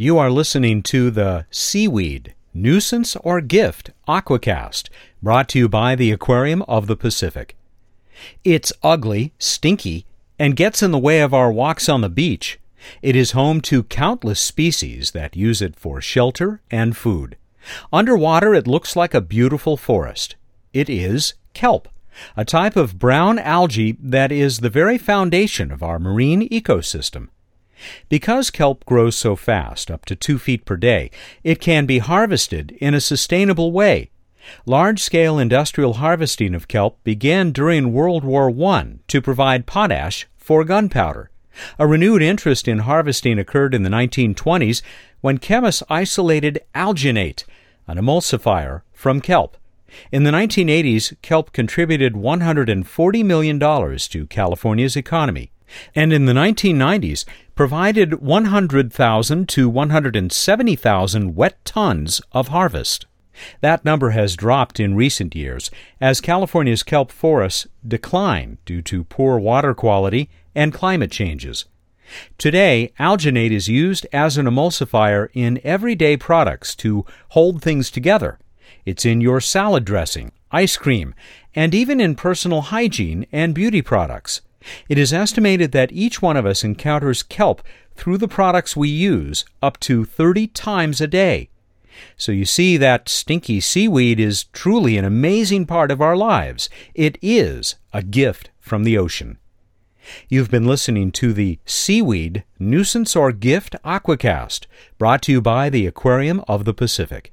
You are listening to the Seaweed Nuisance or Gift Aquacast, brought to you by the Aquarium of the Pacific. It's ugly, stinky, and gets in the way of our walks on the beach. It is home to countless species that use it for shelter and food. Underwater, it looks like a beautiful forest. It is kelp, a type of brown algae that is the very foundation of our marine ecosystem. Because kelp grows so fast, up to two feet per day, it can be harvested in a sustainable way. Large scale industrial harvesting of kelp began during World War I to provide potash for gunpowder. A renewed interest in harvesting occurred in the 1920s when chemists isolated alginate, an emulsifier, from kelp. In the 1980s, kelp contributed $140 million to California's economy, and in the 1990s provided 100,000 to 170,000 wet tons of harvest. That number has dropped in recent years as California's kelp forests decline due to poor water quality and climate changes. Today, alginate is used as an emulsifier in everyday products to hold things together. It's in your salad dressing, ice cream, and even in personal hygiene and beauty products. It is estimated that each one of us encounters kelp through the products we use up to 30 times a day. So you see that stinky seaweed is truly an amazing part of our lives. It is a gift from the ocean. You've been listening to the Seaweed Nuisance or Gift Aquacast, brought to you by the Aquarium of the Pacific.